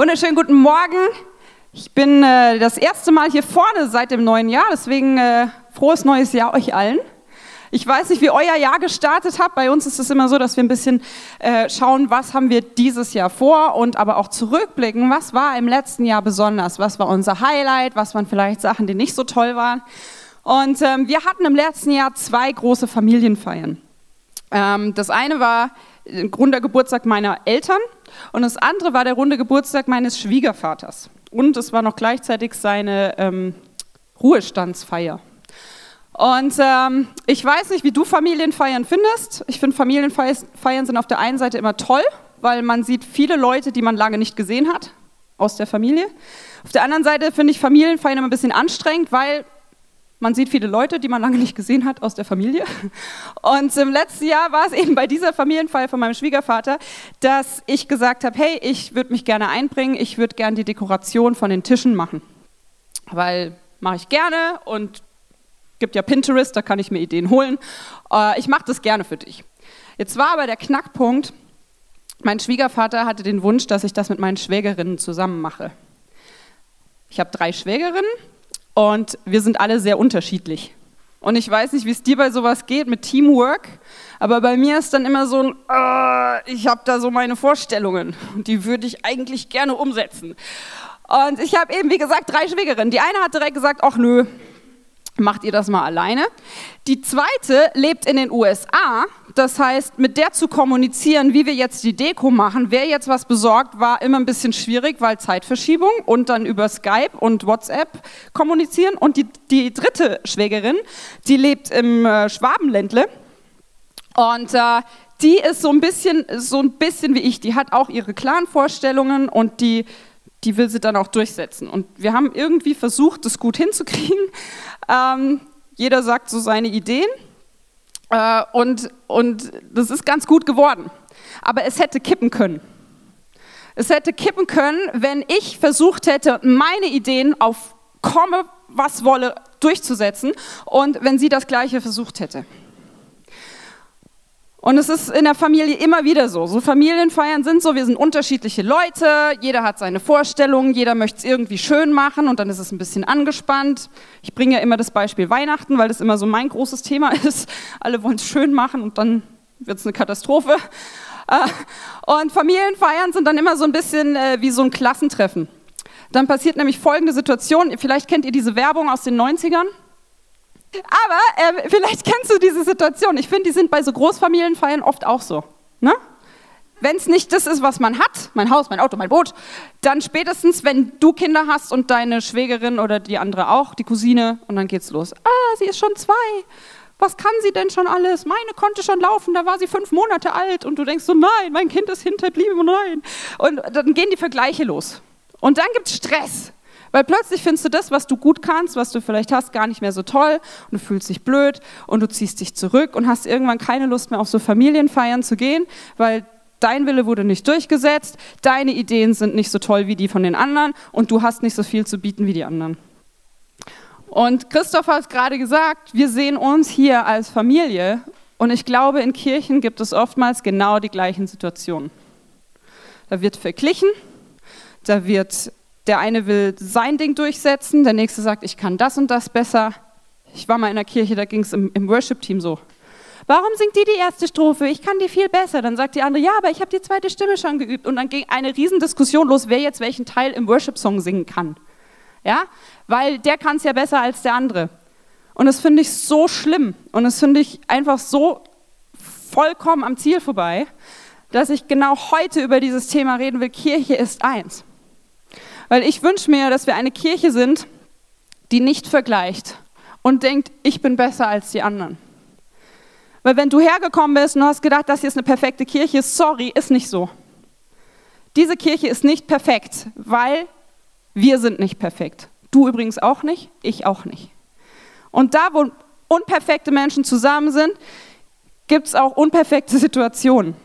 Wunderschönen guten Morgen. Ich bin äh, das erste Mal hier vorne seit dem neuen Jahr, deswegen äh, frohes neues Jahr euch allen. Ich weiß nicht, wie euer Jahr gestartet hat. Bei uns ist es immer so, dass wir ein bisschen äh, schauen, was haben wir dieses Jahr vor und aber auch zurückblicken, was war im letzten Jahr besonders, was war unser Highlight, was waren vielleicht Sachen, die nicht so toll waren. Und ähm, wir hatten im letzten Jahr zwei große Familienfeiern. Ähm, das eine war ein runder Geburtstag meiner Eltern und das andere war der runde Geburtstag meines Schwiegervaters. Und es war noch gleichzeitig seine ähm, Ruhestandsfeier. Und ähm, ich weiß nicht, wie du Familienfeiern findest. Ich finde, Familienfeiern sind auf der einen Seite immer toll, weil man sieht viele Leute, die man lange nicht gesehen hat, aus der Familie. Auf der anderen Seite finde ich Familienfeiern immer ein bisschen anstrengend, weil man sieht viele Leute, die man lange nicht gesehen hat aus der Familie. Und im letzten Jahr war es eben bei dieser Familienfeier von meinem Schwiegervater, dass ich gesagt habe, hey, ich würde mich gerne einbringen, ich würde gerne die Dekoration von den Tischen machen. Weil mache ich gerne und gibt ja Pinterest, da kann ich mir Ideen holen. Äh, ich mache das gerne für dich. Jetzt war aber der Knackpunkt, mein Schwiegervater hatte den Wunsch, dass ich das mit meinen Schwägerinnen zusammen mache. Ich habe drei Schwägerinnen und wir sind alle sehr unterschiedlich. Und ich weiß nicht, wie es dir bei sowas geht mit Teamwork, aber bei mir ist dann immer so ein, äh, ich habe da so meine Vorstellungen und die würde ich eigentlich gerne umsetzen. Und ich habe eben, wie gesagt, drei Schwägerinnen. Die eine hat direkt gesagt, ach nö, macht ihr das mal alleine. Die zweite lebt in den USA, das heißt, mit der zu kommunizieren, wie wir jetzt die Deko machen, wer jetzt was besorgt, war immer ein bisschen schwierig, weil Zeitverschiebung und dann über Skype und WhatsApp kommunizieren. Und die, die dritte Schwägerin, die lebt im äh, Schwabenländle und äh, die ist so ein bisschen so ein bisschen wie ich. Die hat auch ihre Clan-Vorstellungen und die die will sie dann auch durchsetzen. Und wir haben irgendwie versucht, das gut hinzukriegen. Ähm, jeder sagt so seine Ideen äh, und, und das ist ganz gut geworden. Aber es hätte kippen können. Es hätte kippen können, wenn ich versucht hätte, meine Ideen auf komme, was wolle, durchzusetzen und wenn sie das Gleiche versucht hätte. Und es ist in der Familie immer wieder so. So Familienfeiern sind so, wir sind unterschiedliche Leute, jeder hat seine Vorstellungen, jeder möchte es irgendwie schön machen und dann ist es ein bisschen angespannt. Ich bringe ja immer das Beispiel Weihnachten, weil das immer so mein großes Thema ist. Alle wollen es schön machen und dann wird es eine Katastrophe. Äh, und Familienfeiern sind dann immer so ein bisschen äh, wie so ein Klassentreffen. Dann passiert nämlich folgende Situation, vielleicht kennt ihr diese Werbung aus den 90ern. Aber äh, vielleicht kennst du diese Situation. Ich finde, die sind bei so Großfamilienfeiern oft auch so. Ne? Wenn es nicht das ist, was man hat, mein Haus, mein Auto, mein Boot, dann spätestens, wenn du Kinder hast und deine Schwägerin oder die andere auch, die Cousine, und dann geht's los. Ah, sie ist schon zwei. Was kann sie denn schon alles? Meine konnte schon laufen, da war sie fünf Monate alt. Und du denkst so, nein, mein Kind ist hinterblieben, nein. Und dann gehen die Vergleiche los. Und dann gibt es Stress. Weil plötzlich findest du das, was du gut kannst, was du vielleicht hast, gar nicht mehr so toll und du fühlst dich blöd und du ziehst dich zurück und hast irgendwann keine Lust mehr auf so Familienfeiern zu gehen, weil dein Wille wurde nicht durchgesetzt, deine Ideen sind nicht so toll wie die von den anderen und du hast nicht so viel zu bieten wie die anderen. Und Christoph hat gerade gesagt, wir sehen uns hier als Familie und ich glaube, in Kirchen gibt es oftmals genau die gleichen Situationen. Da wird verglichen, da wird der eine will sein Ding durchsetzen, der nächste sagt, ich kann das und das besser. Ich war mal in der Kirche, da ging es im, im Worship-Team so. Warum singt die die erste Strophe? Ich kann die viel besser. Dann sagt die andere, ja, aber ich habe die zweite Stimme schon geübt. Und dann ging eine Riesendiskussion los, wer jetzt welchen Teil im Worship-Song singen kann. Ja, weil der kann es ja besser als der andere. Und das finde ich so schlimm. Und das finde ich einfach so vollkommen am Ziel vorbei, dass ich genau heute über dieses Thema reden will. Kirche ist eins. Weil ich wünsche mir, dass wir eine Kirche sind, die nicht vergleicht und denkt, ich bin besser als die anderen. Weil wenn du hergekommen bist und hast gedacht, das hier ist eine perfekte Kirche, sorry, ist nicht so. Diese Kirche ist nicht perfekt, weil wir sind nicht perfekt. Du übrigens auch nicht, ich auch nicht. Und da, wo unperfekte Menschen zusammen sind, gibt es auch unperfekte Situationen.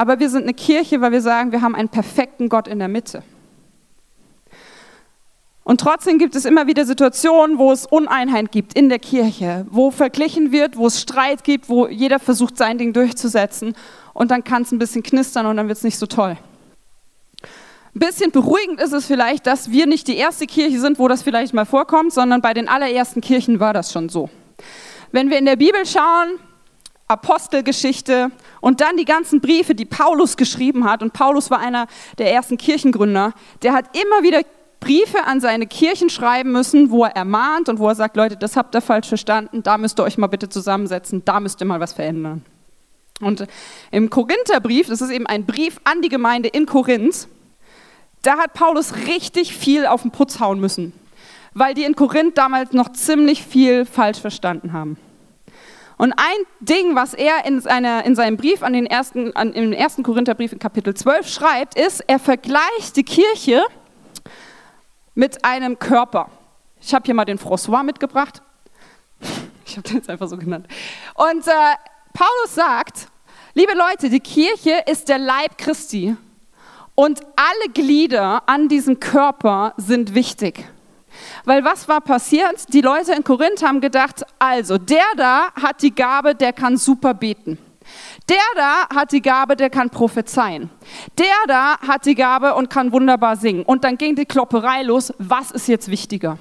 Aber wir sind eine Kirche, weil wir sagen, wir haben einen perfekten Gott in der Mitte. Und trotzdem gibt es immer wieder Situationen, wo es Uneinheit gibt in der Kirche, wo verglichen wird, wo es Streit gibt, wo jeder versucht, sein Ding durchzusetzen. Und dann kann es ein bisschen knistern und dann wird es nicht so toll. Ein bisschen beruhigend ist es vielleicht, dass wir nicht die erste Kirche sind, wo das vielleicht mal vorkommt, sondern bei den allerersten Kirchen war das schon so. Wenn wir in der Bibel schauen, Apostelgeschichte und dann die ganzen Briefe, die Paulus geschrieben hat, und Paulus war einer der ersten Kirchengründer, der hat immer wieder Briefe an seine Kirchen schreiben müssen, wo er ermahnt und wo er sagt, Leute, das habt ihr falsch verstanden, da müsst ihr euch mal bitte zusammensetzen, da müsst ihr mal was verändern. Und im Korintherbrief, das ist eben ein Brief an die Gemeinde in Korinth, da hat Paulus richtig viel auf den Putz hauen müssen, weil die in Korinth damals noch ziemlich viel falsch verstanden haben. Und ein Ding, was er in, seiner, in seinem Brief an den ersten, an, im ersten Korintherbrief in Kapitel 12 schreibt, ist, er vergleicht die Kirche mit einem Körper. Ich habe hier mal den François mitgebracht. Ich habe den jetzt einfach so genannt. Und äh, Paulus sagt, liebe Leute, die Kirche ist der Leib Christi und alle Glieder an diesem Körper sind wichtig. Weil was war passiert? Die Leute in Korinth haben gedacht, also der da hat die Gabe, der kann super beten. Der da hat die Gabe, der kann prophezeien. Der da hat die Gabe und kann wunderbar singen. Und dann ging die Klopperei los. Was ist jetzt wichtiger?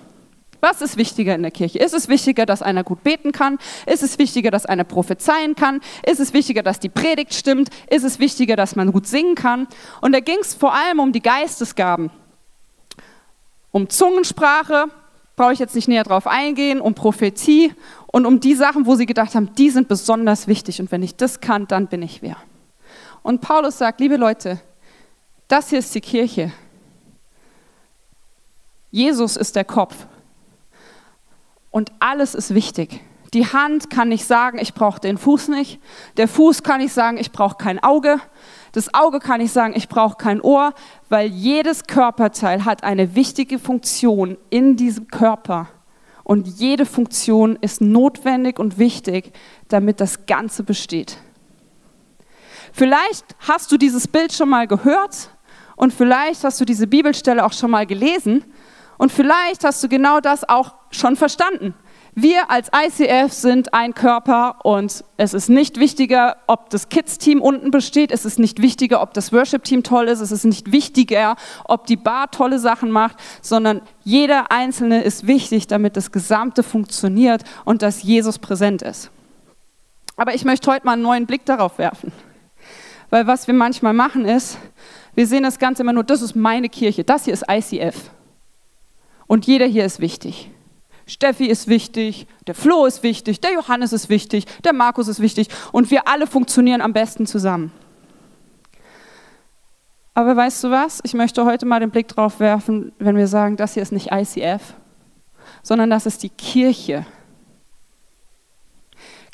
Was ist wichtiger in der Kirche? Ist es wichtiger, dass einer gut beten kann? Ist es wichtiger, dass einer prophezeien kann? Ist es wichtiger, dass die Predigt stimmt? Ist es wichtiger, dass man gut singen kann? Und da ging es vor allem um die Geistesgaben. Um Zungensprache, brauche ich jetzt nicht näher drauf eingehen, um Prophetie und um die Sachen, wo sie gedacht haben, die sind besonders wichtig und wenn ich das kann, dann bin ich wer. Und Paulus sagt, liebe Leute, das hier ist die Kirche. Jesus ist der Kopf und alles ist wichtig. Die Hand kann nicht sagen, ich brauche den Fuß nicht. Der Fuß kann nicht sagen, ich brauche kein Auge. Das Auge kann nicht sagen, ich brauche kein Ohr, weil jedes Körperteil hat eine wichtige Funktion in diesem Körper. Und jede Funktion ist notwendig und wichtig, damit das Ganze besteht. Vielleicht hast du dieses Bild schon mal gehört und vielleicht hast du diese Bibelstelle auch schon mal gelesen und vielleicht hast du genau das auch schon verstanden. Wir als ICF sind ein Körper und es ist nicht wichtiger, ob das Kids-Team unten besteht, es ist nicht wichtiger, ob das Worship-Team toll ist, es ist nicht wichtiger, ob die Bar tolle Sachen macht, sondern jeder Einzelne ist wichtig, damit das Gesamte funktioniert und dass Jesus präsent ist. Aber ich möchte heute mal einen neuen Blick darauf werfen, weil was wir manchmal machen ist, wir sehen das Ganze immer nur, das ist meine Kirche, das hier ist ICF und jeder hier ist wichtig. Steffi ist wichtig, der Flo ist wichtig, der Johannes ist wichtig, der Markus ist wichtig und wir alle funktionieren am besten zusammen. Aber weißt du was? Ich möchte heute mal den Blick drauf werfen, wenn wir sagen, das hier ist nicht ICF, sondern das ist die Kirche.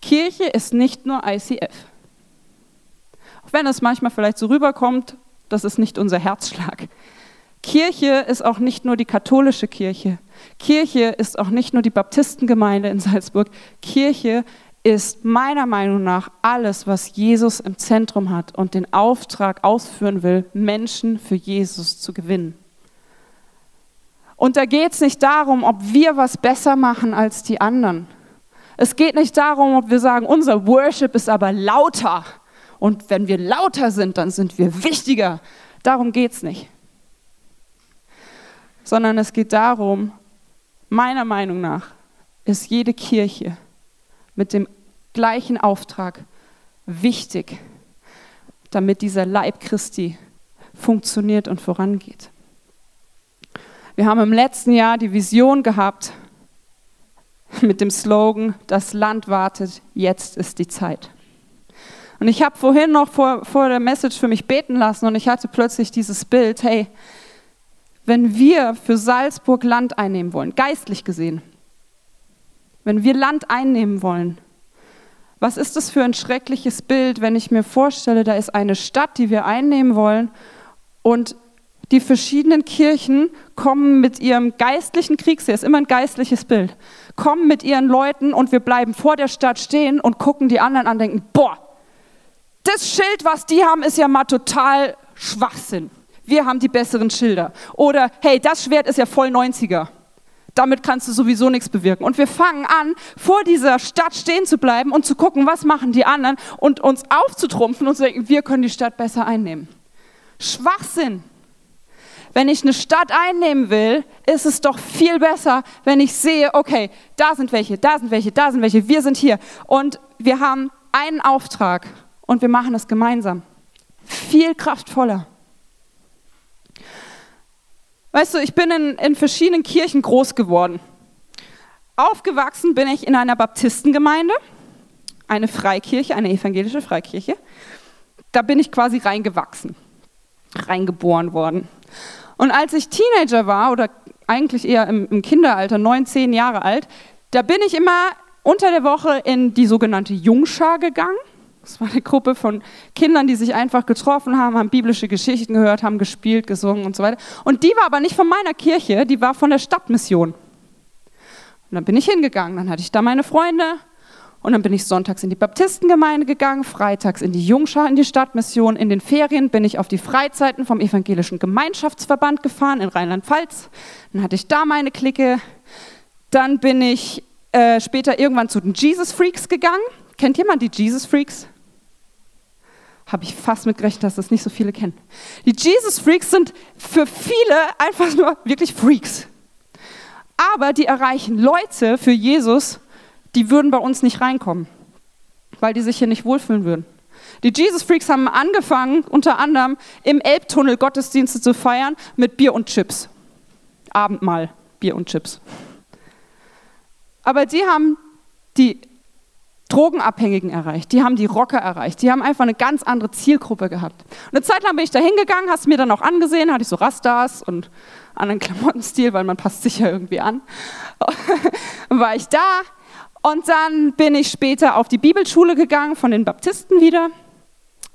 Kirche ist nicht nur ICF. Auch wenn es manchmal vielleicht so rüberkommt, das ist nicht unser Herzschlag. Kirche ist auch nicht nur die katholische Kirche. Kirche ist auch nicht nur die Baptistengemeinde in Salzburg. Kirche ist meiner Meinung nach alles, was Jesus im Zentrum hat und den Auftrag ausführen will, Menschen für Jesus zu gewinnen. Und da geht es nicht darum, ob wir was besser machen als die anderen. Es geht nicht darum, ob wir sagen, unser Worship ist aber lauter. Und wenn wir lauter sind, dann sind wir wichtiger. Darum geht es nicht sondern es geht darum, meiner Meinung nach ist jede Kirche mit dem gleichen Auftrag wichtig, damit dieser Leib Christi funktioniert und vorangeht. Wir haben im letzten Jahr die Vision gehabt mit dem Slogan, das Land wartet, jetzt ist die Zeit. Und ich habe vorhin noch vor, vor der Message für mich beten lassen und ich hatte plötzlich dieses Bild, hey, wenn wir für Salzburg Land einnehmen wollen, geistlich gesehen, wenn wir Land einnehmen wollen, was ist das für ein schreckliches Bild, wenn ich mir vorstelle, da ist eine Stadt, die wir einnehmen wollen und die verschiedenen Kirchen kommen mit ihrem geistlichen Kriegsheer, ist immer ein geistliches Bild, kommen mit ihren Leuten und wir bleiben vor der Stadt stehen und gucken die anderen an, denken, boah, das Schild, was die haben, ist ja mal total Schwachsinn wir haben die besseren Schilder. Oder, hey, das Schwert ist ja voll 90er. Damit kannst du sowieso nichts bewirken. Und wir fangen an, vor dieser Stadt stehen zu bleiben und zu gucken, was machen die anderen und uns aufzutrumpfen und zu denken, wir können die Stadt besser einnehmen. Schwachsinn. Wenn ich eine Stadt einnehmen will, ist es doch viel besser, wenn ich sehe, okay, da sind welche, da sind welche, da sind welche, wir sind hier. Und wir haben einen Auftrag und wir machen es gemeinsam. Viel kraftvoller. Weißt du, ich bin in, in verschiedenen Kirchen groß geworden. Aufgewachsen bin ich in einer Baptistengemeinde, eine Freikirche, eine evangelische Freikirche. Da bin ich quasi reingewachsen, reingeboren worden. Und als ich Teenager war, oder eigentlich eher im, im Kinderalter, neun, zehn Jahre alt, da bin ich immer unter der Woche in die sogenannte Jungschar gegangen. Das war eine Gruppe von Kindern, die sich einfach getroffen haben, haben biblische Geschichten gehört, haben gespielt, gesungen und so weiter. Und die war aber nicht von meiner Kirche, die war von der Stadtmission. Und dann bin ich hingegangen, dann hatte ich da meine Freunde und dann bin ich sonntags in die Baptistengemeinde gegangen, freitags in die Jungschar, in die Stadtmission. In den Ferien bin ich auf die Freizeiten vom Evangelischen Gemeinschaftsverband gefahren in Rheinland-Pfalz. Dann hatte ich da meine Clique. Dann bin ich äh, später irgendwann zu den Jesus Freaks gegangen. Kennt jemand die Jesus Freaks? Habe ich fast mitgerechnet, dass das nicht so viele kennen. Die Jesus Freaks sind für viele einfach nur wirklich Freaks. Aber die erreichen Leute für Jesus, die würden bei uns nicht reinkommen, weil die sich hier nicht wohlfühlen würden. Die Jesus Freaks haben angefangen, unter anderem im Elbtunnel Gottesdienste zu feiern mit Bier und Chips. Abendmahl, Bier und Chips. Aber die haben die Drogenabhängigen erreicht, die haben die Rocker erreicht, die haben einfach eine ganz andere Zielgruppe gehabt. Eine Zeit lang bin ich da hingegangen, hast mir dann auch angesehen, hatte ich so Rastas und anderen Klamottenstil, weil man passt sich ja irgendwie an. war ich da und dann bin ich später auf die Bibelschule gegangen, von den Baptisten wieder.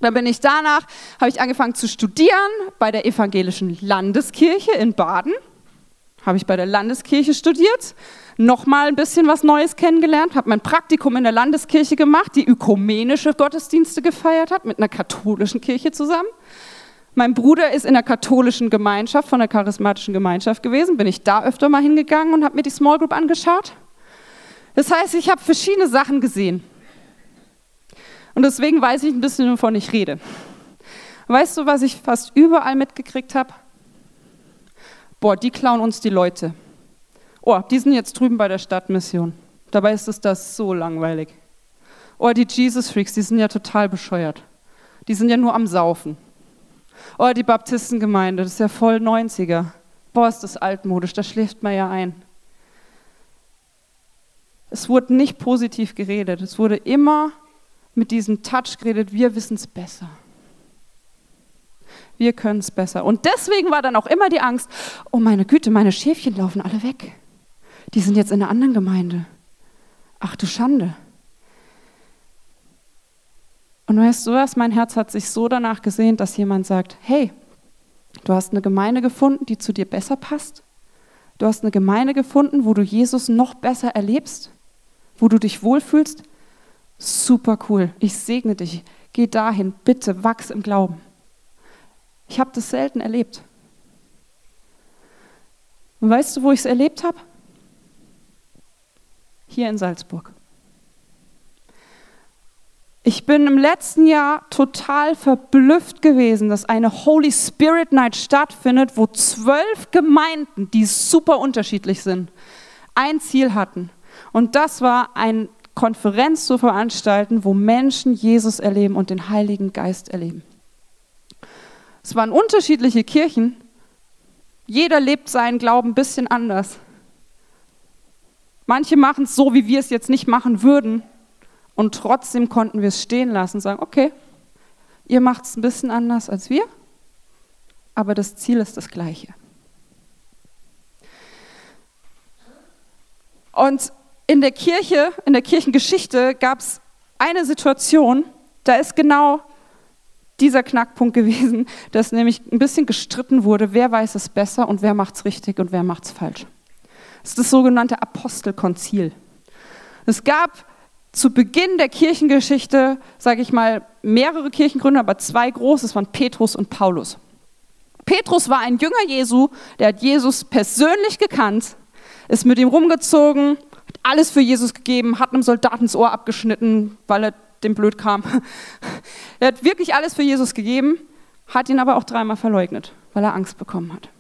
Dann bin ich danach, habe ich angefangen zu studieren bei der evangelischen Landeskirche in Baden. Habe ich bei der Landeskirche studiert nochmal ein bisschen was Neues kennengelernt, habe mein Praktikum in der Landeskirche gemacht, die ökumenische Gottesdienste gefeiert hat, mit einer katholischen Kirche zusammen. Mein Bruder ist in der katholischen Gemeinschaft, von der charismatischen Gemeinschaft gewesen, bin ich da öfter mal hingegangen und habe mir die Small Group angeschaut. Das heißt, ich habe verschiedene Sachen gesehen. Und deswegen weiß ich ein bisschen, wovon ich rede. Weißt du, was ich fast überall mitgekriegt habe? Boah, die klauen uns die Leute. Oh, die sind jetzt drüben bei der Stadtmission. Dabei ist es das so langweilig. Oh, die Jesus Freaks, die sind ja total bescheuert. Die sind ja nur am Saufen. Oh, die Baptistengemeinde, das ist ja voll 90er. Boah, ist das altmodisch, da schläft man ja ein. Es wurde nicht positiv geredet. Es wurde immer mit diesem Touch geredet, wir wissen es besser. Wir können es besser. Und deswegen war dann auch immer die Angst, oh meine Güte, meine Schäfchen laufen alle weg die sind jetzt in einer anderen Gemeinde. Ach du Schande. Und weißt du was, mein Herz hat sich so danach gesehnt, dass jemand sagt, hey, du hast eine Gemeinde gefunden, die zu dir besser passt. Du hast eine Gemeinde gefunden, wo du Jesus noch besser erlebst, wo du dich wohlfühlst. Super cool. Ich segne dich. Geh dahin. Bitte wachs im Glauben. Ich habe das selten erlebt. Und weißt du, wo ich es erlebt habe? hier in Salzburg. Ich bin im letzten Jahr total verblüfft gewesen, dass eine Holy Spirit Night stattfindet, wo zwölf Gemeinden, die super unterschiedlich sind, ein Ziel hatten. Und das war eine Konferenz zu veranstalten, wo Menschen Jesus erleben und den Heiligen Geist erleben. Es waren unterschiedliche Kirchen. Jeder lebt seinen Glauben ein bisschen anders. Manche machen es so, wie wir es jetzt nicht machen würden. Und trotzdem konnten wir es stehen lassen und sagen, okay, ihr macht es ein bisschen anders als wir, aber das Ziel ist das gleiche. Und in der Kirche, in der Kirchengeschichte gab es eine Situation, da ist genau dieser Knackpunkt gewesen, dass nämlich ein bisschen gestritten wurde, wer weiß es besser und wer macht es richtig und wer macht es falsch. Das ist das sogenannte Apostelkonzil. Es gab zu Beginn der Kirchengeschichte, sage ich mal, mehrere Kirchengründer, aber zwei große, das waren Petrus und Paulus. Petrus war ein Jünger Jesu, der hat Jesus persönlich gekannt, ist mit ihm rumgezogen, hat alles für Jesus gegeben, hat einem Soldaten das Ohr abgeschnitten, weil er dem blöd kam. Er hat wirklich alles für Jesus gegeben, hat ihn aber auch dreimal verleugnet, weil er Angst bekommen hat.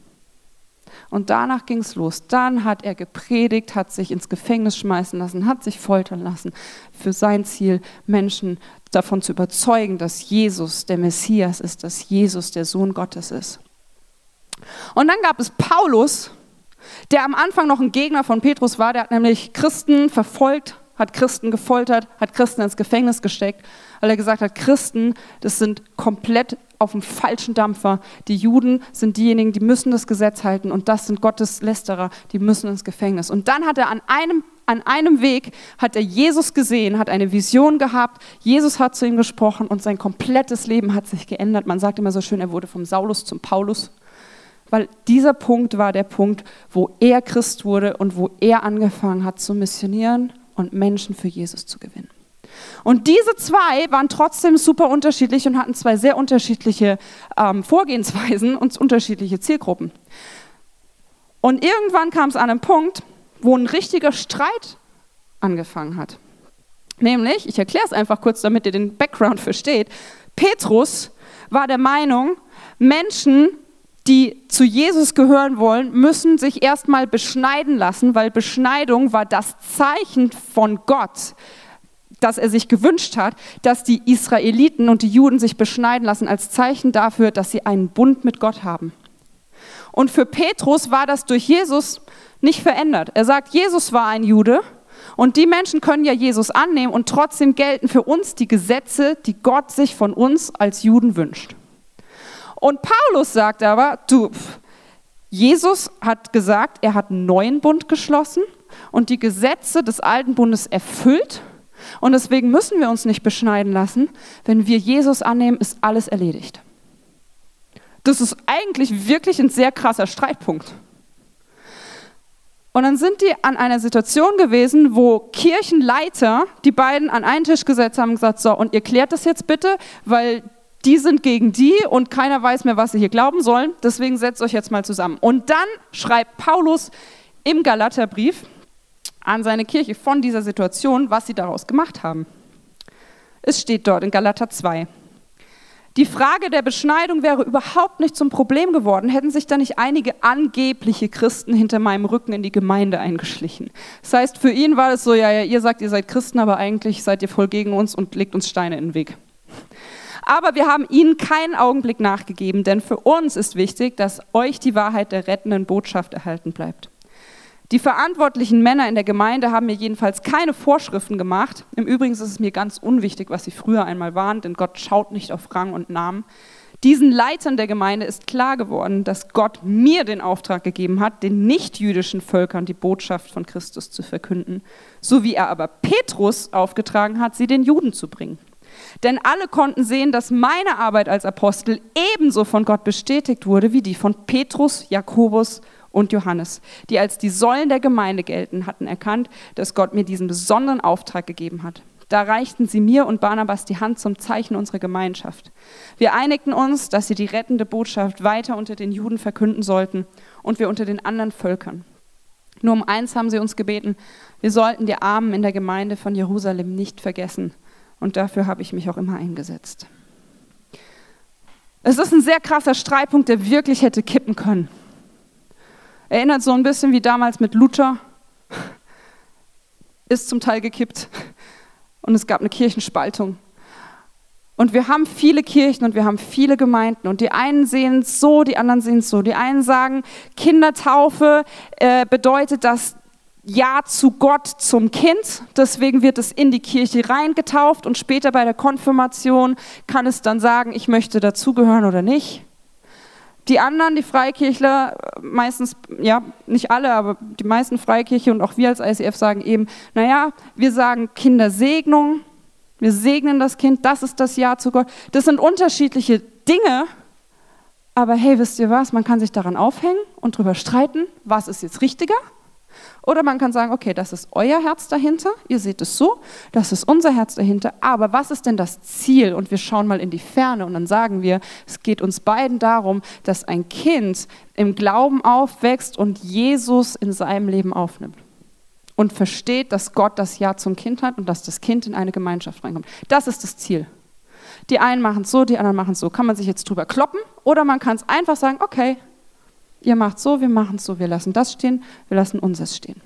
Und danach ging es los. Dann hat er gepredigt, hat sich ins Gefängnis schmeißen lassen, hat sich foltern lassen für sein Ziel, Menschen davon zu überzeugen, dass Jesus der Messias ist, dass Jesus der Sohn Gottes ist. Und dann gab es Paulus, der am Anfang noch ein Gegner von Petrus war, der hat nämlich Christen verfolgt, hat Christen gefoltert, hat Christen ins Gefängnis gesteckt, weil er gesagt hat, Christen, das sind komplett auf dem falschen Dampfer. Die Juden sind diejenigen, die müssen das Gesetz halten und das sind Gottes Lästerer, die müssen ins Gefängnis. Und dann hat er an einem, an einem Weg, hat er Jesus gesehen, hat eine Vision gehabt, Jesus hat zu ihm gesprochen und sein komplettes Leben hat sich geändert. Man sagt immer so schön, er wurde vom Saulus zum Paulus weil dieser Punkt war der Punkt, wo er Christ wurde und wo er angefangen hat zu missionieren und Menschen für Jesus zu gewinnen. Und diese zwei waren trotzdem super unterschiedlich und hatten zwei sehr unterschiedliche ähm, Vorgehensweisen und unterschiedliche Zielgruppen. Und irgendwann kam es an einen Punkt, wo ein richtiger Streit angefangen hat. Nämlich, ich erkläre es einfach kurz, damit ihr den Background versteht. Petrus war der Meinung, Menschen die zu Jesus gehören wollen, müssen sich erstmal beschneiden lassen, weil Beschneidung war das Zeichen von Gott, das er sich gewünscht hat, dass die Israeliten und die Juden sich beschneiden lassen als Zeichen dafür, dass sie einen Bund mit Gott haben. Und für Petrus war das durch Jesus nicht verändert. Er sagt, Jesus war ein Jude und die Menschen können ja Jesus annehmen und trotzdem gelten für uns die Gesetze, die Gott sich von uns als Juden wünscht. Und Paulus sagt aber, du, Jesus hat gesagt, er hat einen neuen Bund geschlossen und die Gesetze des alten Bundes erfüllt. Und deswegen müssen wir uns nicht beschneiden lassen. Wenn wir Jesus annehmen, ist alles erledigt. Das ist eigentlich wirklich ein sehr krasser Streitpunkt. Und dann sind die an einer Situation gewesen, wo Kirchenleiter die beiden an einen Tisch gesetzt haben und gesagt, so, und ihr klärt das jetzt bitte, weil die sind gegen die und keiner weiß mehr, was sie hier glauben sollen. Deswegen setzt euch jetzt mal zusammen. Und dann schreibt Paulus im Galaterbrief an seine Kirche von dieser Situation, was sie daraus gemacht haben. Es steht dort in Galater 2. Die Frage der Beschneidung wäre überhaupt nicht zum Problem geworden, hätten sich da nicht einige angebliche Christen hinter meinem Rücken in die Gemeinde eingeschlichen. Das heißt, für ihn war es so, ja, ja, ihr sagt, ihr seid Christen, aber eigentlich seid ihr voll gegen uns und legt uns Steine in den Weg. Aber wir haben ihnen keinen Augenblick nachgegeben, denn für uns ist wichtig, dass euch die Wahrheit der rettenden Botschaft erhalten bleibt. Die verantwortlichen Männer in der Gemeinde haben mir jedenfalls keine Vorschriften gemacht. Im Übrigen ist es mir ganz unwichtig, was sie früher einmal waren, denn Gott schaut nicht auf Rang und Namen. Diesen Leitern der Gemeinde ist klar geworden, dass Gott mir den Auftrag gegeben hat, den nichtjüdischen Völkern die Botschaft von Christus zu verkünden, so wie er aber Petrus aufgetragen hat, sie den Juden zu bringen. Denn alle konnten sehen, dass meine Arbeit als Apostel ebenso von Gott bestätigt wurde wie die von Petrus, Jakobus und Johannes, die als die Säulen der Gemeinde gelten, hatten erkannt, dass Gott mir diesen besonderen Auftrag gegeben hat. Da reichten sie mir und Barnabas die Hand zum Zeichen unserer Gemeinschaft. Wir einigten uns, dass sie die rettende Botschaft weiter unter den Juden verkünden sollten und wir unter den anderen Völkern. Nur um eins haben sie uns gebeten, wir sollten die Armen in der Gemeinde von Jerusalem nicht vergessen und dafür habe ich mich auch immer eingesetzt. Es ist ein sehr krasser Streitpunkt, der wirklich hätte kippen können. Erinnert so ein bisschen wie damals mit Luther. Ist zum Teil gekippt. Und es gab eine Kirchenspaltung. Und wir haben viele Kirchen und wir haben viele Gemeinden. Und die einen sehen es so, die anderen sehen es so. Die einen sagen, Kindertaufe äh, bedeutet, dass ja zu Gott zum Kind. Deswegen wird es in die Kirche reingetauft und später bei der Konfirmation kann es dann sagen, ich möchte dazugehören oder nicht. Die anderen, die Freikirchler, meistens, ja, nicht alle, aber die meisten Freikirche und auch wir als ICF sagen eben, naja, wir sagen Kindersegnung, wir segnen das Kind, das ist das Ja zu Gott. Das sind unterschiedliche Dinge, aber hey, wisst ihr was, man kann sich daran aufhängen und darüber streiten, was ist jetzt richtiger oder man kann sagen, okay, das ist euer Herz dahinter, ihr seht es so, das ist unser Herz dahinter, aber was ist denn das Ziel? Und wir schauen mal in die Ferne und dann sagen wir, es geht uns beiden darum, dass ein Kind im Glauben aufwächst und Jesus in seinem Leben aufnimmt und versteht, dass Gott das Ja zum Kind hat und dass das Kind in eine Gemeinschaft reinkommt. Das ist das Ziel. Die einen machen es so, die anderen machen es so. Kann man sich jetzt drüber kloppen oder man kann es einfach sagen, okay, Ihr macht so, wir machen so, wir lassen das stehen, wir lassen unseres stehen.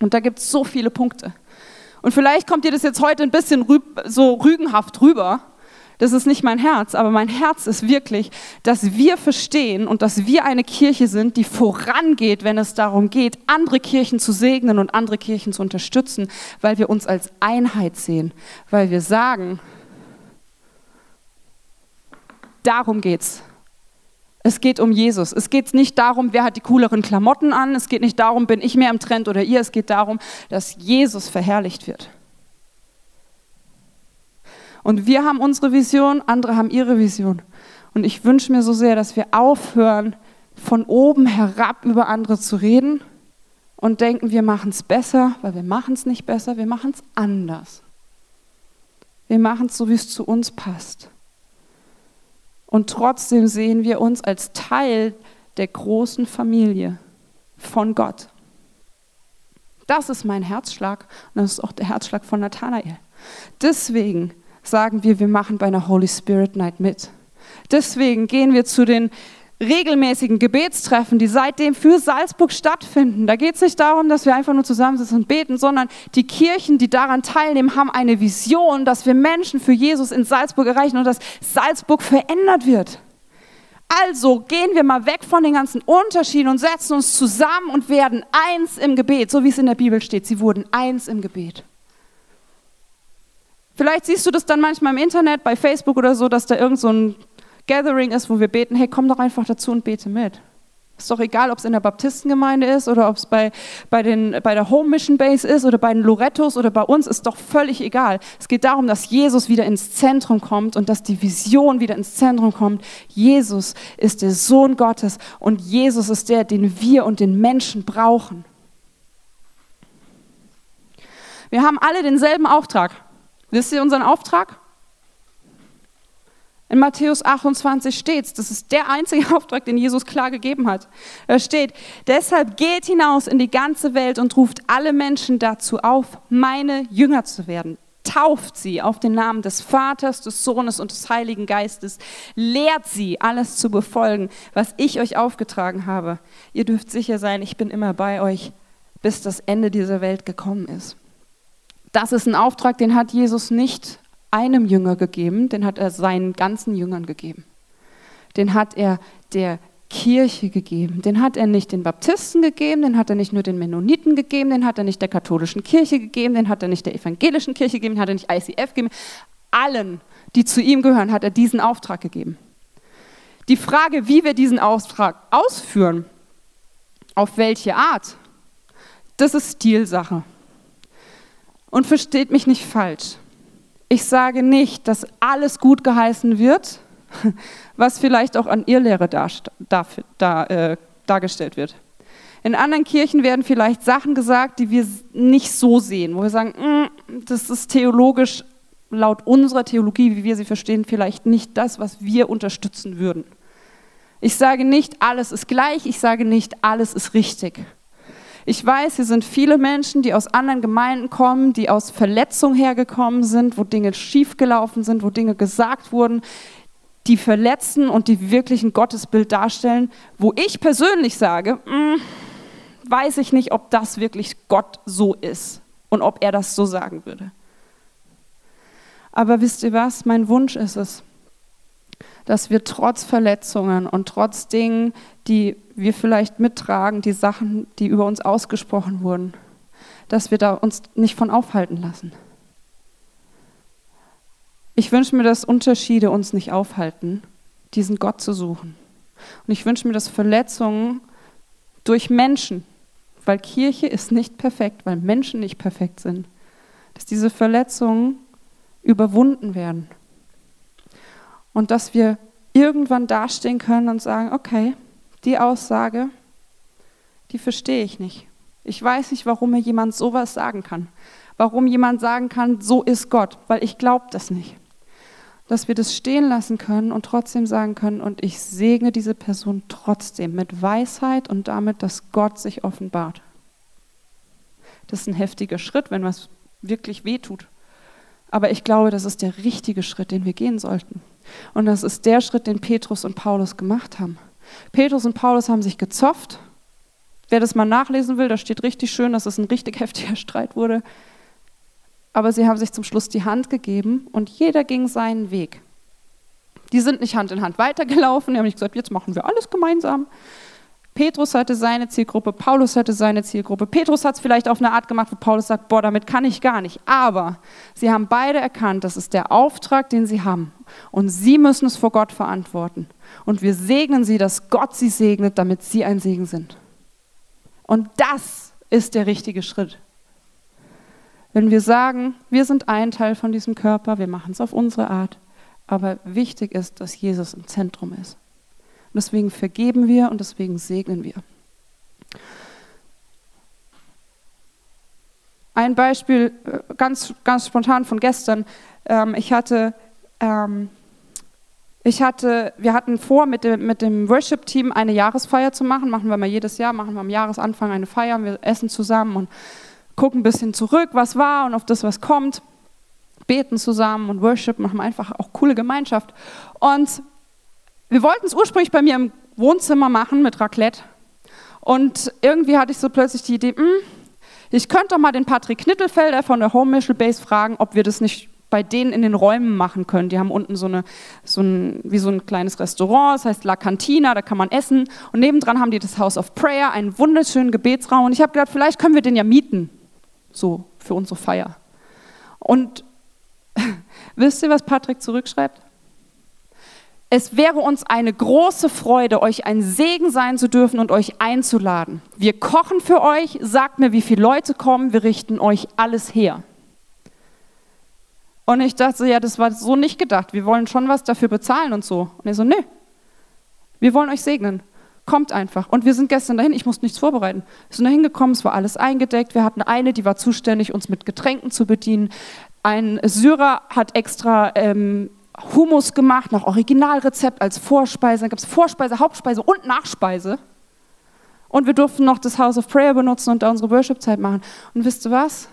Und da gibt es so viele Punkte. Und vielleicht kommt dir das jetzt heute ein bisschen rüb, so rügenhaft rüber. Das ist nicht mein Herz, aber mein Herz ist wirklich, dass wir verstehen und dass wir eine Kirche sind, die vorangeht, wenn es darum geht, andere Kirchen zu segnen und andere Kirchen zu unterstützen, weil wir uns als Einheit sehen, weil wir sagen, darum geht's. Es geht um Jesus. Es geht nicht darum, wer hat die cooleren Klamotten an. Es geht nicht darum, bin ich mehr im Trend oder ihr. Es geht darum, dass Jesus verherrlicht wird. Und wir haben unsere Vision, andere haben ihre Vision. Und ich wünsche mir so sehr, dass wir aufhören, von oben herab über andere zu reden und denken, wir machen es besser, weil wir machen es nicht besser, wir machen es anders. Wir machen es so, wie es zu uns passt. Und trotzdem sehen wir uns als Teil der großen Familie von Gott. Das ist mein Herzschlag und das ist auch der Herzschlag von Nathanael. Deswegen sagen wir, wir machen bei einer Holy Spirit Night mit. Deswegen gehen wir zu den regelmäßigen Gebetstreffen, die seitdem für Salzburg stattfinden. Da geht es nicht darum, dass wir einfach nur zusammensitzen und beten, sondern die Kirchen, die daran teilnehmen, haben eine Vision, dass wir Menschen für Jesus in Salzburg erreichen und dass Salzburg verändert wird. Also gehen wir mal weg von den ganzen Unterschieden und setzen uns zusammen und werden eins im Gebet, so wie es in der Bibel steht. Sie wurden eins im Gebet. Vielleicht siehst du das dann manchmal im Internet, bei Facebook oder so, dass da irgend so ein Gathering ist, wo wir beten, hey, komm doch einfach dazu und bete mit. Ist doch egal, ob es in der Baptistengemeinde ist oder ob es bei, bei, bei der Home Mission Base ist oder bei den Lorettos oder bei uns, ist doch völlig egal. Es geht darum, dass Jesus wieder ins Zentrum kommt und dass die Vision wieder ins Zentrum kommt. Jesus ist der Sohn Gottes und Jesus ist der, den wir und den Menschen brauchen. Wir haben alle denselben Auftrag. Wisst ihr unseren Auftrag? In Matthäus 28 steht es, das ist der einzige Auftrag, den Jesus klar gegeben hat. Da steht, deshalb geht hinaus in die ganze Welt und ruft alle Menschen dazu auf, meine Jünger zu werden. Tauft sie auf den Namen des Vaters, des Sohnes und des Heiligen Geistes. Lehrt sie, alles zu befolgen, was ich euch aufgetragen habe. Ihr dürft sicher sein, ich bin immer bei euch, bis das Ende dieser Welt gekommen ist. Das ist ein Auftrag, den hat Jesus nicht einem Jünger gegeben, den hat er seinen ganzen Jüngern gegeben. Den hat er der Kirche gegeben. Den hat er nicht den Baptisten gegeben, den hat er nicht nur den Mennoniten gegeben, den hat er nicht der katholischen Kirche gegeben, den hat er nicht der evangelischen Kirche gegeben, den hat er nicht ICF gegeben. Allen, die zu ihm gehören, hat er diesen Auftrag gegeben. Die Frage, wie wir diesen Auftrag ausführen, auf welche Art, das ist Stilsache. Und versteht mich nicht falsch. Ich sage nicht, dass alles gut geheißen wird, was vielleicht auch an Irrlehre dar, dar, dar, äh, dargestellt wird. In anderen Kirchen werden vielleicht Sachen gesagt, die wir nicht so sehen, wo wir sagen, mm, das ist theologisch laut unserer Theologie, wie wir sie verstehen, vielleicht nicht das, was wir unterstützen würden. Ich sage nicht, alles ist gleich, ich sage nicht, alles ist richtig. Ich weiß, hier sind viele Menschen, die aus anderen Gemeinden kommen, die aus Verletzung hergekommen sind, wo Dinge schiefgelaufen sind, wo Dinge gesagt wurden, die verletzen und die wirklich ein Gottesbild darstellen, wo ich persönlich sage, mh, hm, weiß ich nicht, ob das wirklich Gott so ist und ob er das so sagen würde. Aber wisst ihr was? Mein Wunsch ist es, dass wir trotz Verletzungen und trotz Dingen, die wir vielleicht mittragen, die Sachen, die über uns ausgesprochen wurden, dass wir da uns nicht von aufhalten lassen. Ich wünsche mir, dass Unterschiede uns nicht aufhalten, diesen Gott zu suchen. Und ich wünsche mir, dass Verletzungen durch Menschen, weil Kirche ist nicht perfekt, weil Menschen nicht perfekt sind, dass diese Verletzungen überwunden werden. Und dass wir irgendwann dastehen können und sagen, okay, die Aussage, die verstehe ich nicht. Ich weiß nicht, warum mir jemand sowas sagen kann. Warum jemand sagen kann, so ist Gott, weil ich glaube das nicht. Dass wir das stehen lassen können und trotzdem sagen können, und ich segne diese Person trotzdem mit Weisheit und damit, dass Gott sich offenbart. Das ist ein heftiger Schritt, wenn was wirklich wehtut. Aber ich glaube, das ist der richtige Schritt, den wir gehen sollten. Und das ist der Schritt, den Petrus und Paulus gemacht haben. Petrus und Paulus haben sich gezofft. Wer das mal nachlesen will, da steht richtig schön, dass es ein richtig heftiger Streit wurde. Aber sie haben sich zum Schluss die Hand gegeben und jeder ging seinen Weg. Die sind nicht Hand in Hand weitergelaufen, die haben nicht gesagt, jetzt machen wir alles gemeinsam. Petrus hatte seine Zielgruppe, Paulus hatte seine Zielgruppe. Petrus hat es vielleicht auf eine Art gemacht, wo Paulus sagt, boah, damit kann ich gar nicht. Aber sie haben beide erkannt, das ist der Auftrag, den sie haben. Und sie müssen es vor Gott verantworten. Und wir segnen sie, dass Gott sie segnet, damit sie ein Segen sind. Und das ist der richtige Schritt. Wenn wir sagen, wir sind ein Teil von diesem Körper, wir machen es auf unsere Art, aber wichtig ist, dass Jesus im Zentrum ist. Und deswegen vergeben wir und deswegen segnen wir. Ein Beispiel äh, ganz, ganz spontan von gestern. Ähm, ich hatte, ähm, ich hatte, wir hatten vor, mit dem, mit dem Worship-Team eine Jahresfeier zu machen. Machen wir mal jedes Jahr, machen wir am Jahresanfang eine Feier. Wir essen zusammen und gucken ein bisschen zurück, was war und auf das, was kommt. Beten zusammen und Worship, machen einfach auch coole Gemeinschaft. Und wir wollten es ursprünglich bei mir im Wohnzimmer machen mit Raclette. Und irgendwie hatte ich so plötzlich die Idee, hm, ich könnte doch mal den Patrick Knittelfelder von der Home Michel Base fragen, ob wir das nicht bei denen in den Räumen machen können. Die haben unten so, eine, so ein, wie so ein kleines Restaurant, das heißt La Cantina, da kann man essen. Und nebendran haben die das House of Prayer, einen wunderschönen Gebetsraum. Und ich habe gedacht, vielleicht können wir den ja mieten, so für unsere Feier. Und wisst ihr, was Patrick zurückschreibt? Es wäre uns eine große Freude, euch ein Segen sein zu dürfen und euch einzuladen. Wir kochen für euch, sagt mir, wie viele Leute kommen, wir richten euch alles her. Und ich dachte ja, das war so nicht gedacht. Wir wollen schon was dafür bezahlen und so. Und er so, nö, wir wollen euch segnen. Kommt einfach. Und wir sind gestern dahin, ich musste nichts vorbereiten. Wir sind dahin gekommen, es war alles eingedeckt. Wir hatten eine, die war zuständig, uns mit Getränken zu bedienen. Ein Syrer hat extra ähm, Hummus gemacht, nach Originalrezept als Vorspeise. Dann gab es Vorspeise, Hauptspeise und Nachspeise. Und wir durften noch das House of Prayer benutzen und da unsere Worship-Zeit machen. Und wisst ihr was?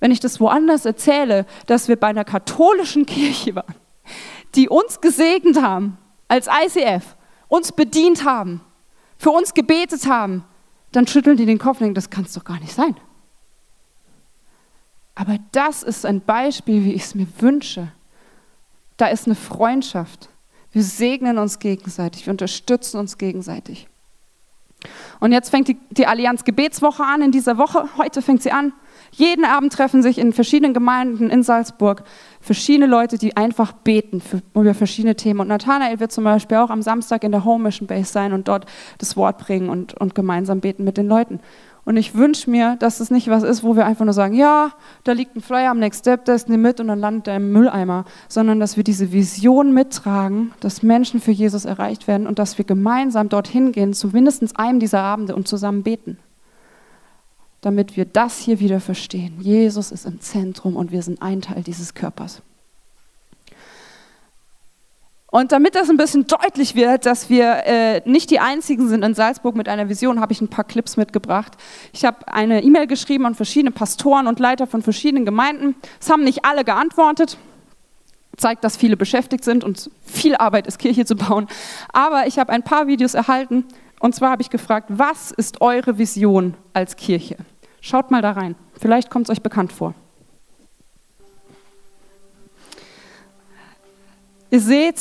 Wenn ich das woanders erzähle, dass wir bei einer katholischen Kirche waren, die uns gesegnet haben als ICF, uns bedient haben, für uns gebetet haben, dann schütteln die den Kopf und denken, das kann es doch gar nicht sein. Aber das ist ein Beispiel, wie ich es mir wünsche, da ist eine Freundschaft. Wir segnen uns gegenseitig, wir unterstützen uns gegenseitig. Und jetzt fängt die, die Allianz Gebetswoche an in dieser Woche. Heute fängt sie an. Jeden Abend treffen sich in verschiedenen Gemeinden in Salzburg verschiedene Leute, die einfach beten für, über verschiedene Themen. Und Nathanael wird zum Beispiel auch am Samstag in der Home Mission Base sein und dort das Wort bringen und, und gemeinsam beten mit den Leuten. Und ich wünsche mir, dass es nicht was ist, wo wir einfach nur sagen, ja, da liegt ein Flyer am Next Step, das nimm mit und dann landet er im Mülleimer, sondern dass wir diese Vision mittragen, dass Menschen für Jesus erreicht werden und dass wir gemeinsam dorthin gehen, zu mindestens einem dieser Abende und zusammen beten. Damit wir das hier wieder verstehen. Jesus ist im Zentrum und wir sind ein Teil dieses Körpers. Und damit das ein bisschen deutlich wird, dass wir äh, nicht die Einzigen sind in Salzburg mit einer Vision, habe ich ein paar Clips mitgebracht. Ich habe eine E-Mail geschrieben an verschiedene Pastoren und Leiter von verschiedenen Gemeinden. Es haben nicht alle geantwortet. Zeigt, dass viele beschäftigt sind und viel Arbeit ist, Kirche zu bauen. Aber ich habe ein paar Videos erhalten. Und zwar habe ich gefragt, was ist eure Vision als Kirche? Schaut mal da rein. Vielleicht kommt es euch bekannt vor. Ihr seht,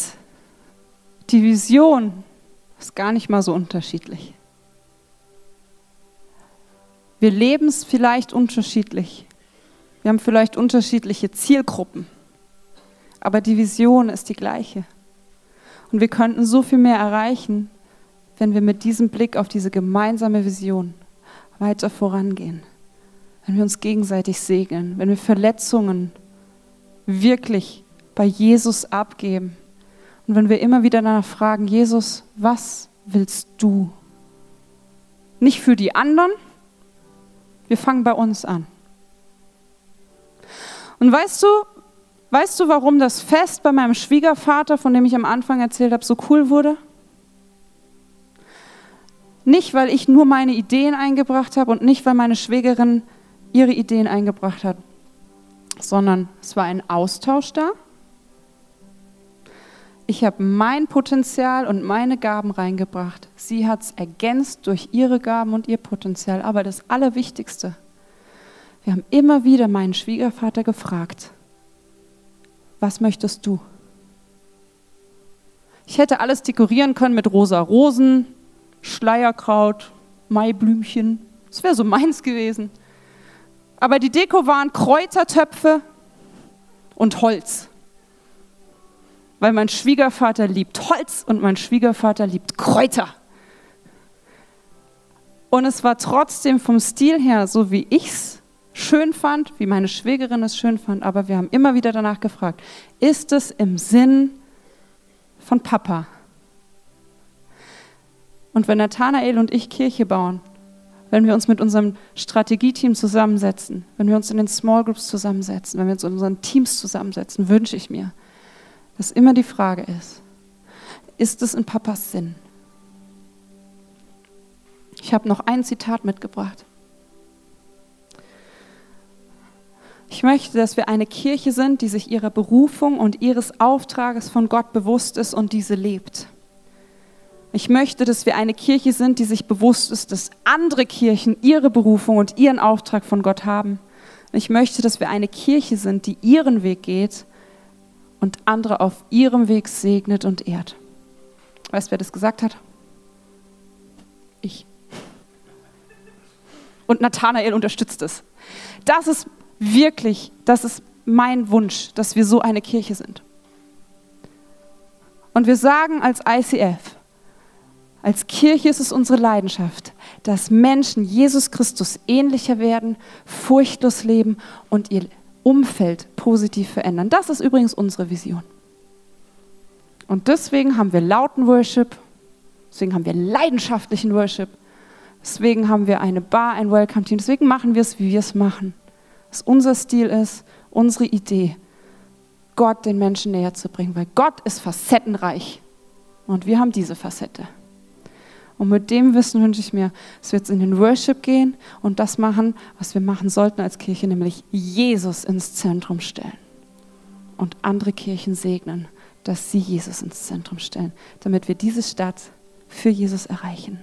die Vision ist gar nicht mal so unterschiedlich. Wir leben es vielleicht unterschiedlich. Wir haben vielleicht unterschiedliche Zielgruppen. Aber die Vision ist die gleiche. Und wir könnten so viel mehr erreichen, wenn wir mit diesem Blick auf diese gemeinsame Vision weiter vorangehen. Wenn wir uns gegenseitig segnen, wenn wir Verletzungen wirklich bei Jesus abgeben und wenn wir immer wieder danach fragen, Jesus, was willst du? Nicht für die anderen, wir fangen bei uns an. Und weißt du, weißt du, warum das Fest bei meinem Schwiegervater, von dem ich am Anfang erzählt habe, so cool wurde? Nicht, weil ich nur meine Ideen eingebracht habe und nicht, weil meine Schwägerin ihre Ideen eingebracht hat, sondern es war ein Austausch da Ich habe mein Potenzial und meine Gaben reingebracht. Sie hat es ergänzt durch ihre Gaben und ihr Potenzial. Aber das Allerwichtigste, wir haben immer wieder meinen Schwiegervater gefragt, was möchtest du? Ich hätte alles dekorieren können mit rosa Rosen, Schleierkraut, Maiblümchen. Das wäre so meins gewesen. Aber die Deko waren Kräutertöpfe und Holz weil mein Schwiegervater liebt Holz und mein Schwiegervater liebt Kräuter. Und es war trotzdem vom Stil her so, wie ich es schön fand, wie meine Schwägerin es schön fand, aber wir haben immer wieder danach gefragt, ist es im Sinn von Papa? Und wenn Nathanael und ich Kirche bauen, wenn wir uns mit unserem Strategieteam zusammensetzen, wenn wir uns in den Small Groups zusammensetzen, wenn wir uns in unseren Teams zusammensetzen, wünsche ich mir, dass immer die Frage ist, ist es in Papas Sinn? Ich habe noch ein Zitat mitgebracht. Ich möchte, dass wir eine Kirche sind, die sich ihrer Berufung und ihres Auftrages von Gott bewusst ist und diese lebt. Ich möchte, dass wir eine Kirche sind, die sich bewusst ist, dass andere Kirchen ihre Berufung und ihren Auftrag von Gott haben. Ich möchte, dass wir eine Kirche sind, die ihren Weg geht und andere auf ihrem Weg segnet und ehrt. Weißt du, wer das gesagt hat? Ich. Und Nathanael unterstützt es. Das ist wirklich, das ist mein Wunsch, dass wir so eine Kirche sind. Und wir sagen als ICF, als Kirche ist es unsere Leidenschaft, dass Menschen Jesus Christus ähnlicher werden, furchtlos leben und ihr Umfeld positiv verändern. Das ist übrigens unsere Vision. Und deswegen haben wir lauten Worship, deswegen haben wir leidenschaftlichen Worship, deswegen haben wir eine Bar, ein Welcome-Team, deswegen machen wir es, wie wir es machen. Was unser Stil ist, unsere Idee, Gott den Menschen näher zu bringen, weil Gott ist facettenreich und wir haben diese Facette. Und mit dem Wissen wünsche ich mir, dass wir jetzt in den Worship gehen und das machen, was wir machen sollten als Kirche, nämlich Jesus ins Zentrum stellen. Und andere Kirchen segnen, dass sie Jesus ins Zentrum stellen, damit wir diese Stadt für Jesus erreichen.